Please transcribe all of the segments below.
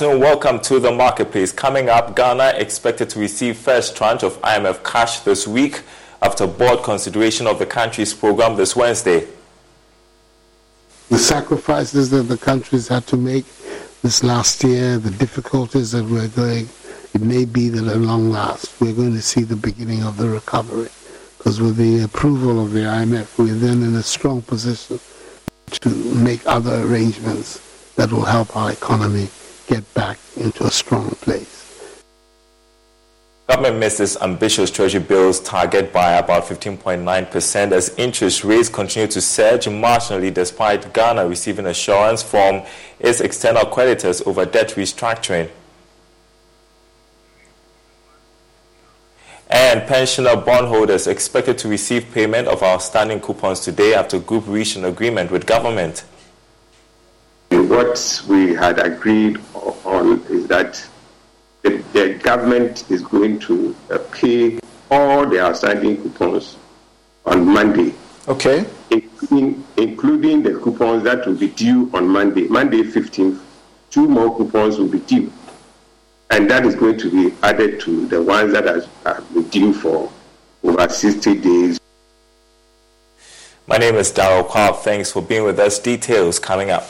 Afternoon. Welcome to the marketplace. Coming up, Ghana expected to receive first tranche of IMF cash this week after board consideration of the country's program this Wednesday. The sacrifices that the countries had to make this last year, the difficulties that we're going, it may be that at long last we're going to see the beginning of the recovery. Because with the approval of the IMF, we're then in a strong position to make other arrangements that will help our economy get back into a strong place. Government misses ambitious treasury bills target by about 15.9% as interest rates continue to surge marginally despite Ghana receiving assurance from its external creditors over debt restructuring. And pensioner bondholders expected to receive payment of outstanding coupons today after group reached an agreement with government. What we had agreed on is that the, the government is going to uh, pay all the outstanding coupons on Monday. Okay. Including, including the coupons that will be due on Monday. Monday 15th, two more coupons will be due. And that is going to be added to the ones that are, are due for over 60 days. My name is Daryl Cobb. Thanks for being with us. Details coming up.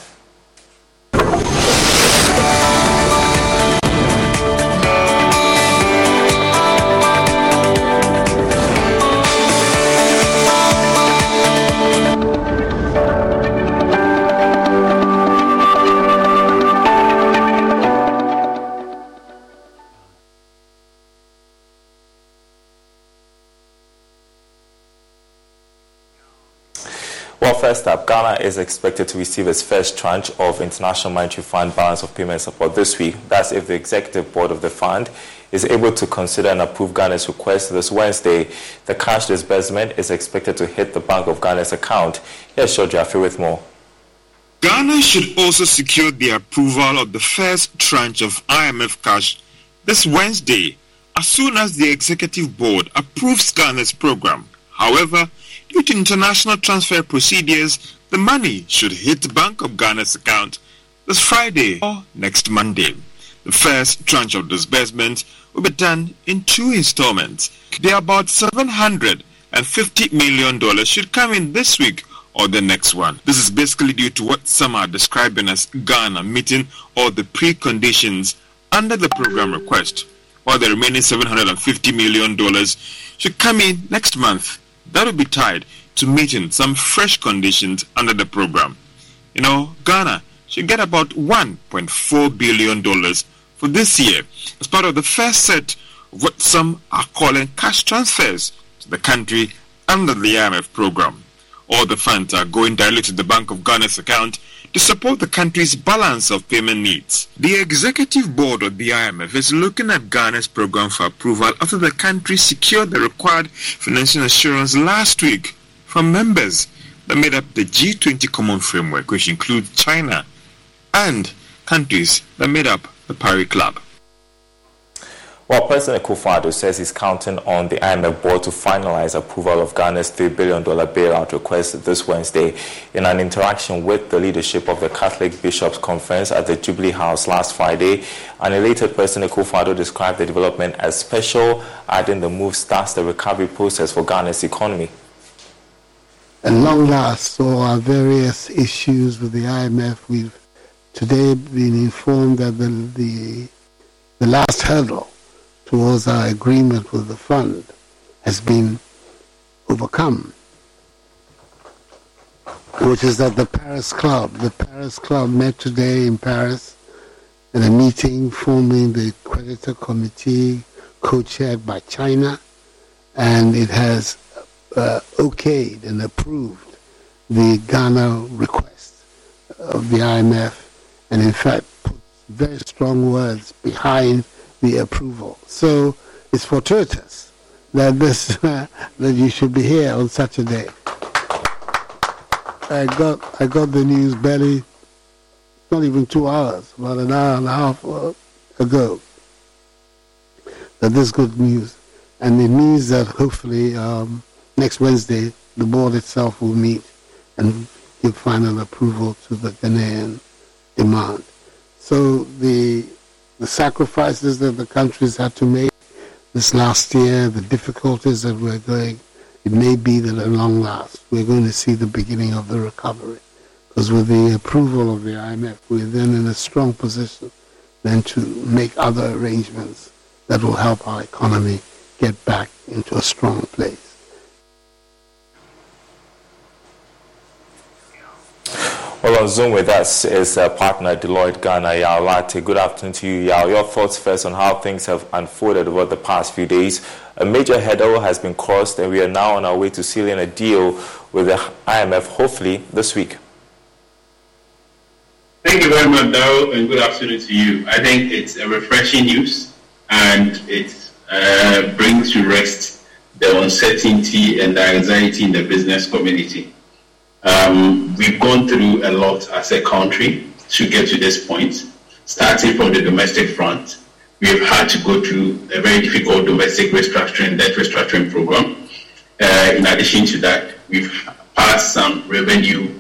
First up, Ghana is expected to receive its first tranche of International Monetary Fund balance of payment support this week. That's if the executive board of the fund is able to consider and approve Ghana's request this Wednesday. The cash disbursement is expected to hit the Bank of Ghana's account. Here's Shojafi with more. Ghana should also secure the approval of the first tranche of IMF cash this Wednesday as soon as the executive board approves Ghana's program. However, due to international transfer procedures, the money should hit the Bank of Ghana's account this Friday or next Monday. The first tranche of disbursement will be done in two installments. The about $750 million should come in this week or the next one. This is basically due to what some are describing as Ghana meeting all the preconditions under the program request, while the remaining $750 million should come in next month. That will be tied to meeting some fresh conditions under the program. You know, Ghana should get about $1.4 billion for this year as part of the first set of what some are calling cash transfers to the country under the IMF program. All the funds are going directly to the Bank of Ghana's account to support the country's balance of payment needs. The executive board of the IMF is looking at Ghana's program for approval after the country secured the required financial assurance last week from members that made up the G20 Common Framework, which includes China and countries that made up the Paris Club. Well, President Akufo-Addo says he's counting on the IMF board to finalize approval of Ghana's $3 billion bailout request this Wednesday in an interaction with the leadership of the Catholic Bishops' Conference at the Jubilee House last Friday. An elated President Akufo-Addo described the development as special, adding the move starts the recovery process for Ghana's economy. At long last, so our various issues with the IMF, we've today been informed that the, the, the last hurdle towards our agreement with the fund has been overcome, which is that the Paris Club, the Paris Club met today in Paris in a meeting forming the creditor committee co-chaired by China, and it has uh, okayed and approved the Ghana request of the IMF, and in fact put very strong words behind the approval. So it's fortuitous that this uh, that you should be here on such a day. I got I got the news barely not even two hours, about an hour and a half ago. That this good news, and it means that hopefully um, next Wednesday the board itself will meet and give final approval to the Ghanaian demand. So the the sacrifices that the countries had to make this last year, the difficulties that we're going, it may be that at long last we're going to see the beginning of the recovery. Because with the approval of the IMF, we're then in a strong position then to make other arrangements that will help our economy get back into a strong place. Well, on Zoom with us is uh, partner Deloitte Ghana, Yao Lartey. Good afternoon to you, Yao. Your thoughts first on how things have unfolded over the past few days. A major hurdle has been crossed, and we are now on our way to sealing a deal with the IMF, hopefully this week. Thank you very much, Daryl, and good afternoon to you. I think it's a refreshing news, and it uh, brings to rest the uncertainty and the anxiety in the business community. Um, we've gone through a lot as a country to get to this point, starting from the domestic front. We've had to go through a very difficult domestic restructuring, debt restructuring program. Uh, in addition to that, we've passed some revenue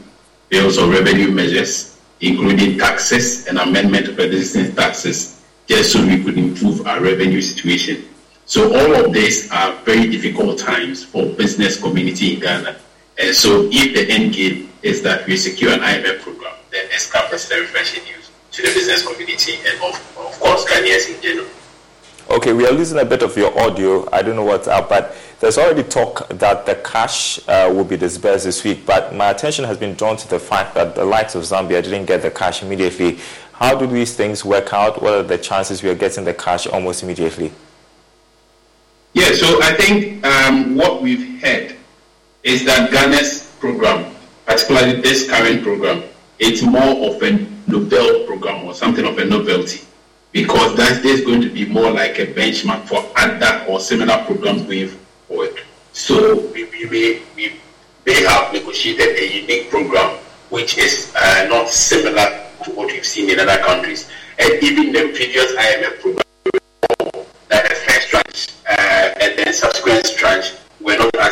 bills or revenue measures, including taxes and amendment of existing taxes, just so we could improve our revenue situation. So all of these are very difficult times for business community in Ghana. And so if the end game is that we secure an IMF program, then this as a refreshing news to the business community and of, of course Ghanaians in general. Okay, we are losing a bit of your audio. I don't know what's up, but there's already talk that the cash uh, will be disbursed this week. But my attention has been drawn to the fact that the likes of Zambia didn't get the cash immediately. How do these things work out? What are the chances we are getting the cash almost immediately? Yeah, so I think um, what we've heard is that Ghana's program, particularly this current program, it's more of a Nobel program or something of a novelty because that is going to be more like a benchmark for other or similar programs going forward. So we, we, we may have negotiated a unique program which is uh, not similar to what we've seen in other countries. And even the previous IMF program,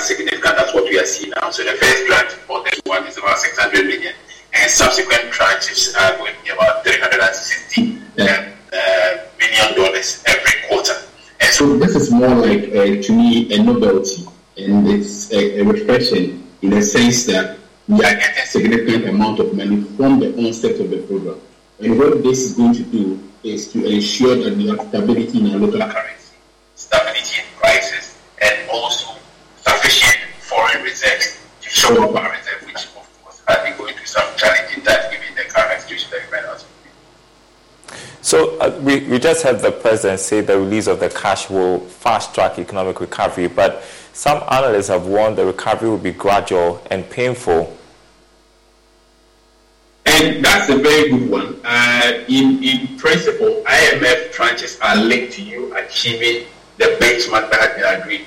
significant as what we are seeing now. So the first tranche for this one is about 600 million, and subsequent tranches are going to be about 360 um, uh, million dollars every quarter. And so this is more like, uh, to me, a novelty, and it's a, a refreshing in the sense that we are getting a significant amount of money from the onset of the program. And what this is going to do is to ensure that we have stability in our local currency, stability in prices, and also sufficient foreign reserves to show up our reserve, which of course has been going through some challenging times given the current situation that we so uh, we, we just heard the president say the release of the cash will fast track economic recovery, but some analysts have warned the recovery will be gradual and painful. And that's a very good one. Uh, in, in principle, IMF tranches are linked to you achieving the benchmark that has been agreed.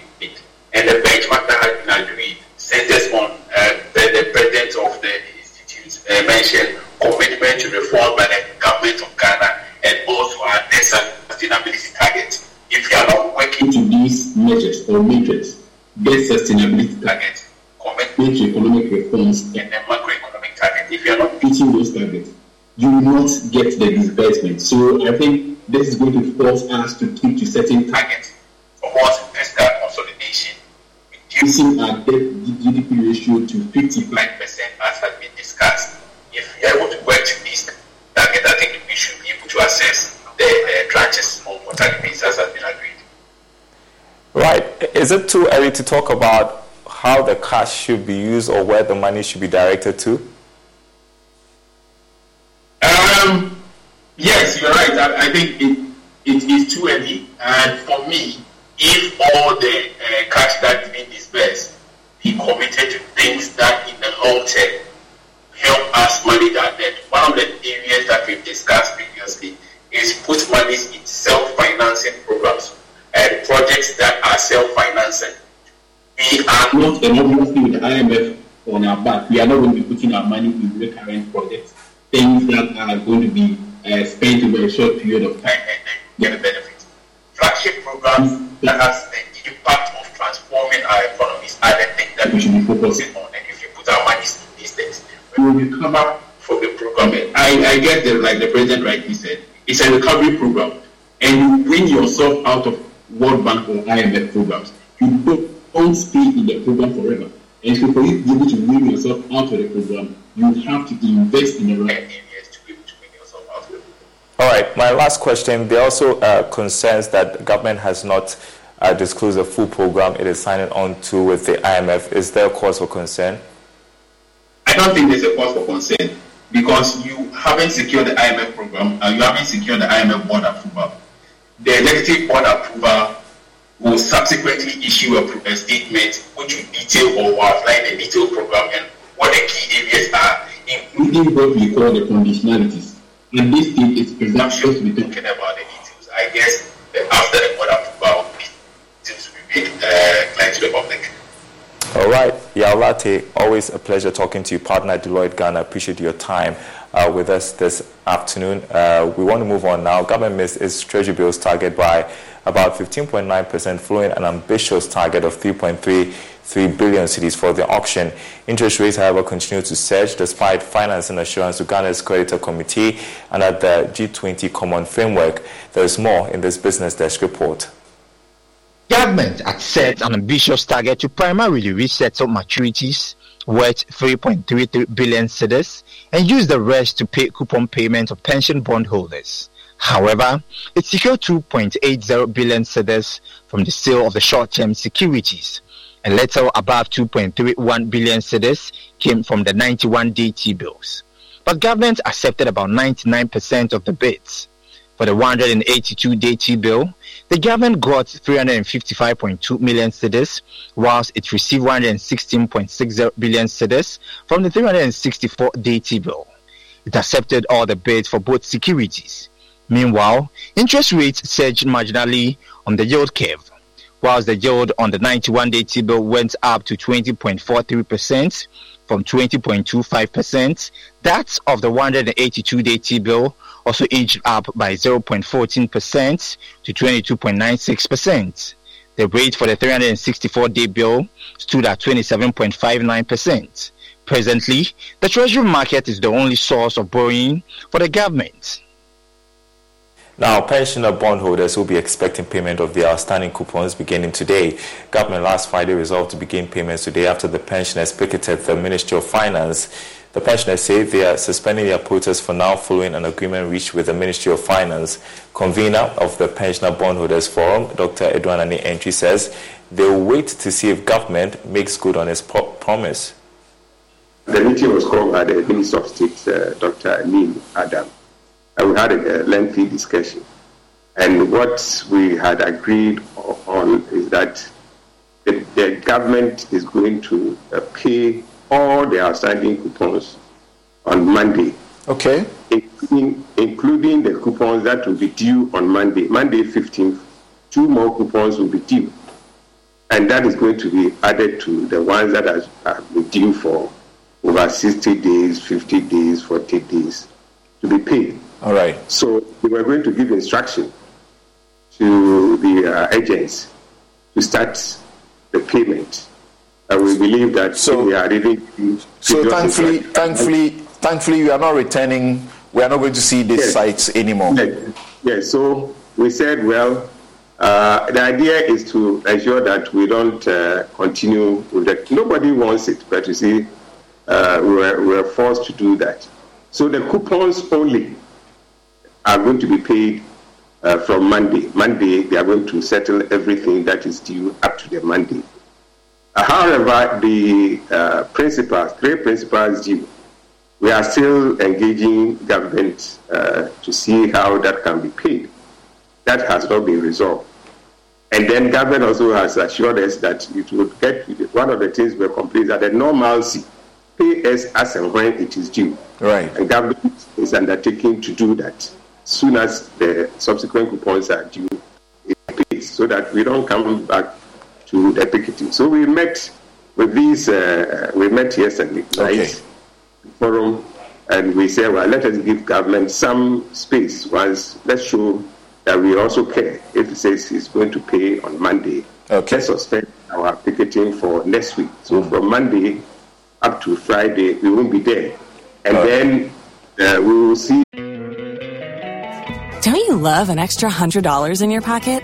And the benchmark that has been agreed centers on uh, the, the president of the institute uh, mentioned commitment to reform by the government of Ghana and also net sustainability targets. If you are not working to these measures or metrics, debt sustainability targets, commitment to economic reforms, and the macroeconomic target, if you are not meeting those targets, you will not get the disbursement. So I think this is going to force us to keep to certain targets towards fiscal consolidation, reducing our debt GDP ratio to 55% as has been discussed. If we are able to work to this target, I think we should be able to assess the uh, tranches on quarterly basis as has been agreed. Right. Is it too early to talk about how the cash should be used or where the money should be directed to? Um, yes, you're right. I, I think it, it is too early. And for me, if all the uh, cash that's being disbursed be committed to things that in the long term help us manage our debt, one of the areas that we've discussed previously is put money in self-financing programs and projects that are self-financing. We are not, obviously with the IMF on our back, we are not going to be putting our money in recurrent projects, things that are going to be uh, spent over a short period of time and then get a benefit. Flagship programs that has the impact of transforming our economies are the things that we should be focusing on. And if you put our money in these things, we will recover from the program. I, I get the like the president rightly said, it's a recovery program, and you bring yourself out of World Bank or IMF programs. You don't, don't stay in the program forever. And so for you to be able to bring yourself out of the program, you have to invest in the right All right, my last question. There are also uh, concerns that the government has not uh, disclosed the full program it is signing on to with the IMF. Is there a cause for concern? I don't think there's a cause for concern because you haven't secured the IMF program, uh, you haven't secured the IMF board approval. The executive board approval will subsequently issue a, a statement which will detail or outline the detailed program and what the key areas are, including what we call the conditionalities. In this stage, it's presumptuous to be talking about the details. I guess after the approval, details will be made uh, clear to the public. All right, Yaw always a pleasure talking to you, partner at Deloitte Ghana. Appreciate your time uh, with us this afternoon. Uh, we want to move on now. Government missed its treasury bills target by about 15.9%, following an ambitious target of 3.33 billion cedis for the auction. Interest rates, however, continue to surge despite financing assurance to Ghana's creditor committee and at the G20 common framework. There is more in this business desk report. Government had set an ambitious target to primarily resettle maturities worth 3.33 billion cedis and use the rest to pay coupon payment of pension bondholders. However, it secured 2.80 billion cedis from the sale of the short-term securities. A little above 2.31 billion cedis came from the 91-day T-bills. But government accepted about 99% of the bids. For the 182-day T-bill, the government got 355.2 million cedis, whilst it received 116.60 billion cedis from the 364-day T-bill. It accepted all the bids for both securities. Meanwhile, interest rates surged marginally on the yield curve, whilst the yield on the 91-day T-bill went up to 20.43% from 20.25%. That of the 182-day T-bill also inched up by 0.14% to 22.96%. The rate for the 364-day bill stood at 27.59%. Presently, the treasury market is the only source of borrowing for the government. Now, pensioner bondholders will be expecting payment of their outstanding coupons beginning today. Government last Friday resolved to begin payments today after the pensioners picketed the Ministry of Finance. The pensioners say they are suspending their protest for now following an agreement reached with the Ministry of Finance. Convener of the Pensioner Bondholders Forum, Dr. Adu Anane Antwi, says they will wait to see if government makes good on its pro- promise. The meeting was called by the Minister of State, uh, Dr. Amin Adam and we had a, lengthy discussion. And what we had agreed on is that the, the government is going to uh, pay all the outstanding coupons on Monday. Okay. Including, including the coupons that will be due on Monday. Monday 15th, two more coupons will be due. And that is going to be added to the ones that are, are due for over 60 days, 50 days, 40 days to be paid. All right. So we were going to give instruction to the uh, agents to start the payment. And we believe that so, we are really. So thankfully, thankfully, thankfully, we are not returning. We are not going to see these yes. sites anymore. Yes. yes. So we said, well, uh, the idea is to ensure that we don't uh, continue with that. Nobody wants it, but you see, uh, we, were, we were forced to do that. So the coupons only are going to be paid uh, from Monday. Monday, they are going to settle everything that is due up to the Monday. However, the uh, principals, three principals due, we are still engaging government uh, to see how that can be paid. That has not been resolved. And then government also has assured us that it would get, one of the things we're complaining that the normalcy, pay us as and when it is due. Right. And government is undertaking to do that As soon as the subsequent coupons are due in place so that we don't come back to the picketing. So we met with these, uh, we met yesterday okay. night forum and we said, well, let us give government some space once, let's show that we also care. If it says he's going to pay on Monday, okay. let's suspend our picketing for next week. So mm. from Monday up to Friday, we won't be there. And then uh, we will see. Don't you love an extra $100 in your pocket?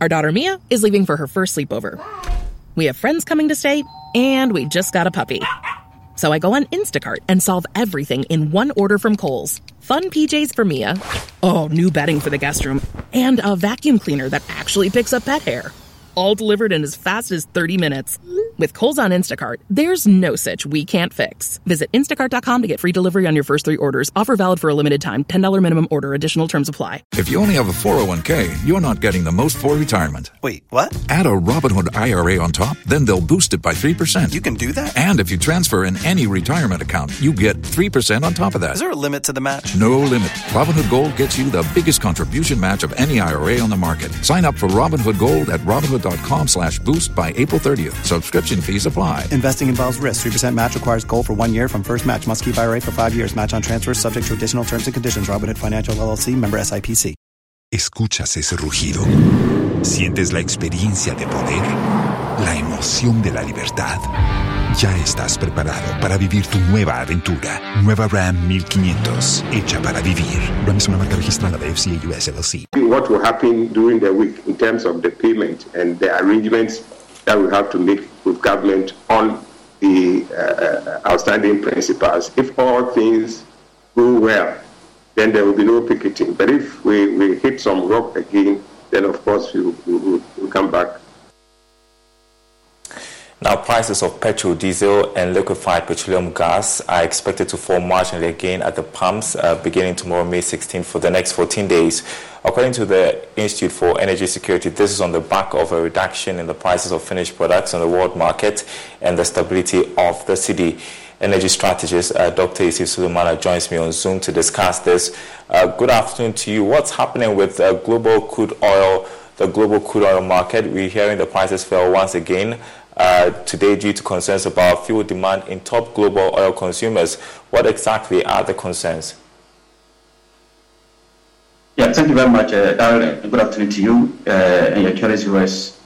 Our daughter Mia is leaving for her first sleepover. We have friends coming to stay, and we just got a puppy. So I go on Instacart and solve everything in one order from Kohl's. Fun PJs for Mia. Oh, new bedding for the guest room. And a vacuum cleaner that actually picks up pet hair. All delivered in as fast as 30 minutes. With Kohl's on Instacart, there's no such we can't fix. Visit instacart.com to get free delivery on your first three orders. Offer valid for a limited time. $10 minimum order. Additional terms apply. If you only have a 401k, you're not getting the most for retirement. Wait, what? Add a Robinhood IRA on top, then they'll boost it by 3%. You can do that? And if you transfer in any retirement account, you get 3% on top of that. Is there a limit to the match? No limit. Robinhood Gold gets you the biggest contribution match of any IRA on the market. Sign up for Robinhood Gold at Robinhood.com slash boost by April 30th. Subscription fees apply. Investing involves risk. 3% match requires gold for one year from first match. Must keep IRA for five years. Match on transfers subject to additional terms and conditions. Robinhood Financial LLC. Member SIPC. ¿Escuchas ese rugido? ¿Sientes la experiencia de poder? ¿La emoción de la libertad? Ya estás preparado para vivir tu nueva aventura. Nueva Ram 1500, hecha para vivir. Ram es una marca registrada de FCA US LLC. What will happen during the week in terms of the payment and the arrangements that we have to make with government on the uh, outstanding principals. If all things go well, then there will be no picketing. But if we, we hit some rock again, then of course we'll, we'll come back now, prices of petrol, diesel, and liquefied petroleum gas are expected to fall marginally again at the pumps uh, beginning tomorrow, May 16, for the next 14 days. According to the Institute for Energy Security, this is on the back of a reduction in the prices of finished products on the world market and the stability of the cedi. Energy strategist uh, Dr. Yusuf Sulemana joins me on Zoom to discuss this. Uh, good afternoon to you. What's happening with uh, global crude oil? the global crude oil market. We're hearing the prices fell once again uh, today due to concerns about fuel demand in top global oil consumers. What exactly are the concerns? Yeah, thank you very much, uh, Daryl. Good afternoon to you uh, and your curious viewers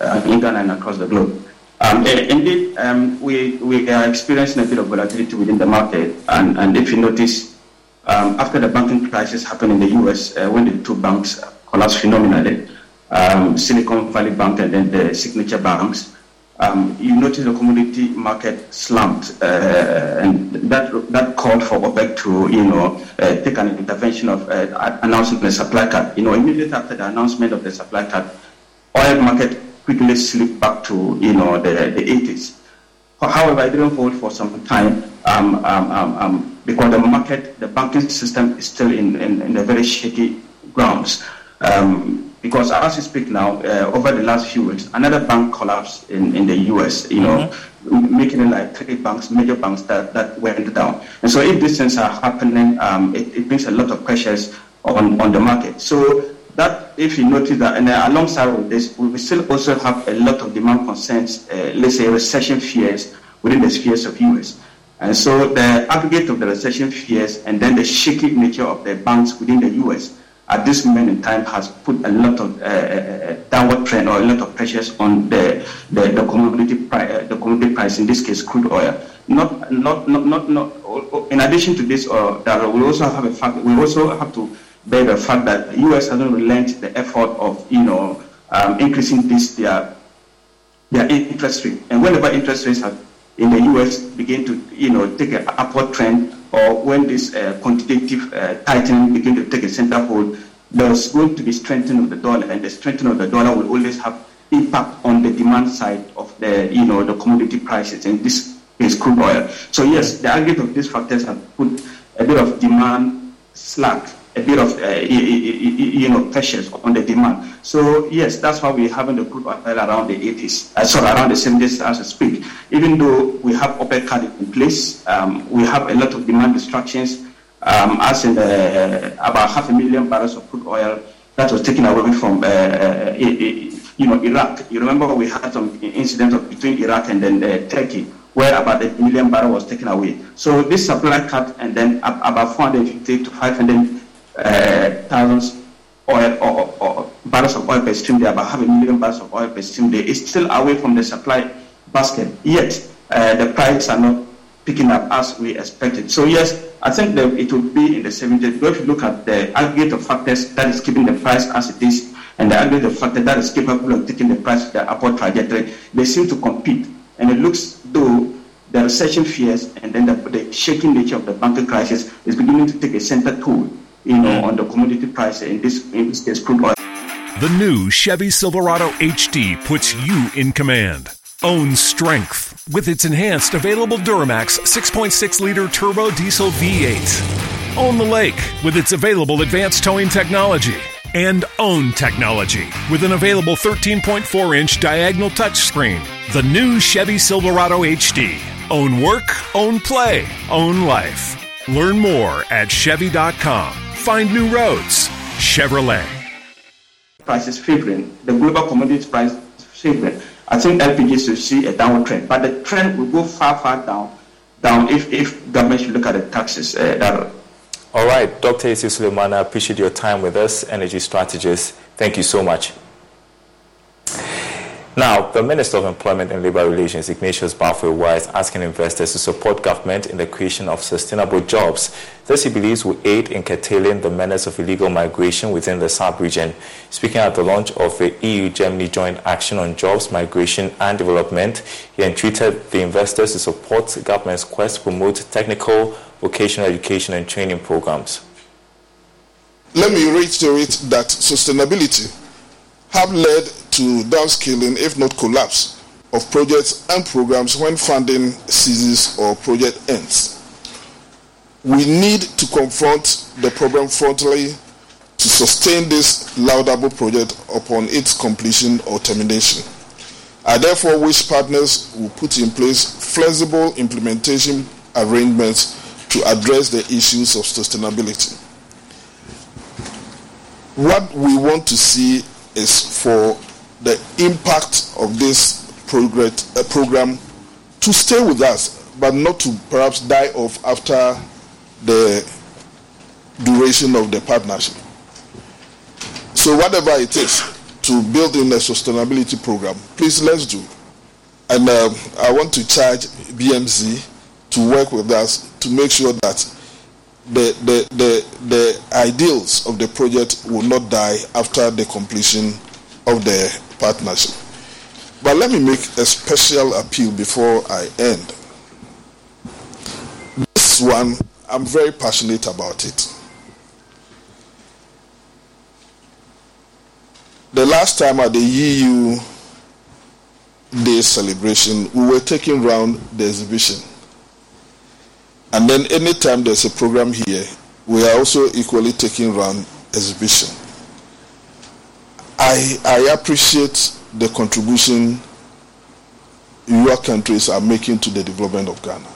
uh, in Ghana and across the globe. Um, indeed, um, we, we are experiencing a bit of volatility within the market. And, and if you notice, um, after the banking crisis happened in the US, uh, when the two banks collapsed phenomenally, um, Silicon Valley Bank and then the signature banks, um, you notice the commodity market slumped, uh, and that that called for OPEC to, you know, uh, take an intervention of uh, announcing the supply cut. You know, immediately after the announcement of the supply cut, oil market quickly slipped back to, you know, the, the 80s. However, it didn't hold for some time um, um, um, um, because the market, the banking system is still in, in, in a very shaky grounds. Um, because as we speak now, uh, over the last few weeks, another bank collapsed in, in the US, you know, mm-hmm. making it like three banks, major banks that, that went down. And so if these things are happening, um, it, it, brings a lot of pressures on, on the market. So that, if you notice that, and uh, alongside with this, we still also have a lot of demand concerns, uh, let's say recession fears within the spheres of US. And so the aggregate of the recession fears and then the shaky nature of the banks within the US at this moment in time has put a lot of uh, uh, uh, downward trend or a lot of pressures on the the, the commodity price, uh, the commodity price in this case crude oil. Not not not not, not in addition to this, uh, that we also have a fact. We also have to bear the fact that the U.S. hasn't relented the effort of you know um, increasing this their their interest rate, and whenever interest rates have in the U.S. begin to you know take an upward trend or when this uh, quantitative uh, tightening begin to take a center hold, there's going to be strengthening of the dollar, and the strengthening of the dollar will always have impact on the demand side of the, you know, the commodity prices, and this is crude oil. So yes, the aggregate of these factors have put a bit of demand slack a bit of uh, you know pressures on the demand. So yes, that's why we're having the crude oil around the 80s, uh, sorry, around the 70s as I speak. Even though we have OPEC cut in place, um, we have a lot of demand distractions. Um, as in the, uh, about half a million barrels of crude oil that was taken away from uh, uh you know Iraq. You remember we had some incidents between Iraq and then uh, Turkey where about a million barrel was taken away. So this supply cut and then about 450 to 500 uh, thousands oil or, or, barrels of oil per stream day, about half a million barrels of oil per stream day, is still away from the supply basket. Yet uh, the prices are not picking up as we expected. So yes, I think that it will be in the 70s. But if you look at the aggregate of factors that is keeping the price as it is, and the aggregate of factors that is capable of taking the price to the upward trajectory, they seem to compete. And it looks though the recession fears and then the, the shaking nature of the banking crisis is beginning to take a center toll you know, on the commodity price, in this, in this case, crude oil. The new Chevy Silverado HD puts you in command. Own strength with its enhanced available Duramax 6.6 liter turbo diesel V8. Own the lake with its available advanced towing technology. And own technology with an available 13.4 inch diagonal touchscreen. The new Chevy Silverado HD. Own work, own play, own life. Learn more at Chevy.com. Find new roads. Chevrolet. Price is favoring. The global commodities price is favoring. I think LPG should see a downward trend, but the trend will go far, far down. Down if, if government should look at the taxes uh, that all right, Dr. Isi Suleiman, I appreciate your time with us, energy strategist. Thank you so much. Now, the Minister of Employment and Labour Relations, Ignatius Baffour is asking investors to support government in the creation of sustainable jobs. This, he believes, will aid in curtailing the menace of illegal migration within the sub-region. Speaking at the launch of the EU-Germany Joint Action on Jobs, Migration and Development, he entreated the investors to support government's quest to promote technical, vocational education and training programs. Let me reiterate that sustainability have led to downscaling, if not collapse, of projects and programs when funding ceases or project ends. We need to confront the problem frontally to sustain this laudable project upon its completion or termination. I therefore wish partners will put in place flexible implementation arrangements to address the issues of sustainability. What we want to see is for the impact of this uh, program to stay with us, but not to perhaps die off after the duration of the partnership. So, whatever it is to build in a sustainability program, please let's do. And um, I want to charge BMC to work with us to make sure that the, the, the, the ideals of the project will not die after the completion of the partnership. But let me make a special appeal before I end. This one, I'm very passionate about it. The last time at the EU Day celebration, we were taking round the exhibition. And then anytime there's a program here, we are also equally taking round exhibition. I, I appreciate the contribution your countries are making to the development of Ghana.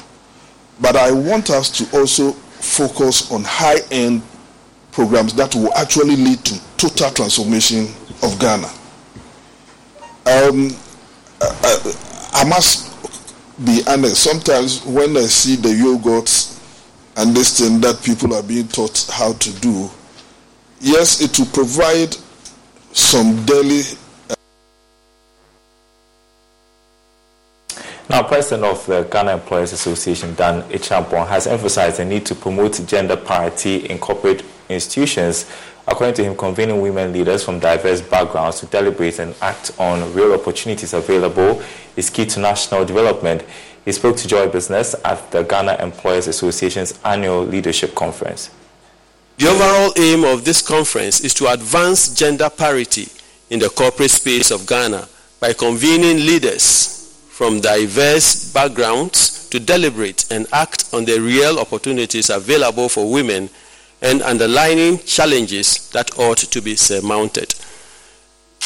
But I want us to also focus on high end programs that will actually lead to total transformation of Ghana. Um, I, I, must be honest, sometimes when I see the yogurts and this thing that people are being taught how to do, yes, it will provide some daily. Now, President of the Ghana Employers Association, Dan Acheampong, has emphasized the need to promote gender parity in corporate institutions According to him, convening women leaders from diverse backgrounds to deliberate and act on real opportunities available is key to national development. He spoke to Joy Business at the Ghana Employers Association's annual leadership conference. The overall aim of this conference is to advance gender parity in the corporate space of Ghana by convening leaders from diverse backgrounds to deliberate and act on the real opportunities available for women and underlining challenges that ought to be surmounted.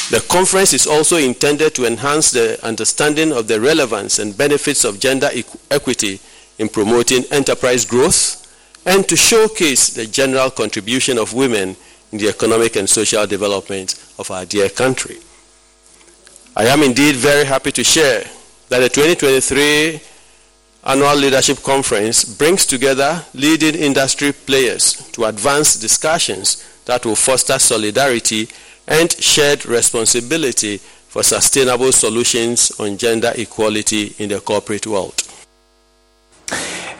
The conference is also intended to enhance the understanding of the relevance and benefits of gender equity in promoting enterprise growth and to showcase the general contribution of women in the economic and social development of our dear country. I am indeed very happy to share that the 2023 annual leadership conference brings together leading industry players to advance discussions that will foster solidarity and shared responsibility for sustainable solutions on gender equality in the corporate world.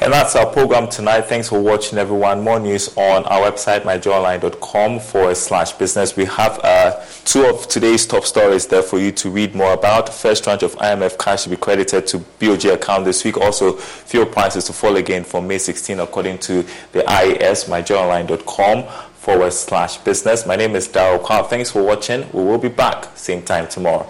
And that's our program tonight. Thanks for watching, everyone. More news on our website, myjoyonline.com forward slash business. We have uh, two of today's top stories there for you to read more about. First tranche of IMF cash to be credited to BoG account this week. Also, fuel prices to fall again for May 16, according to the IES, myjoyonline.com forward slash business. My name is Daryl Carl. Thanks for watching. We will be back same time tomorrow.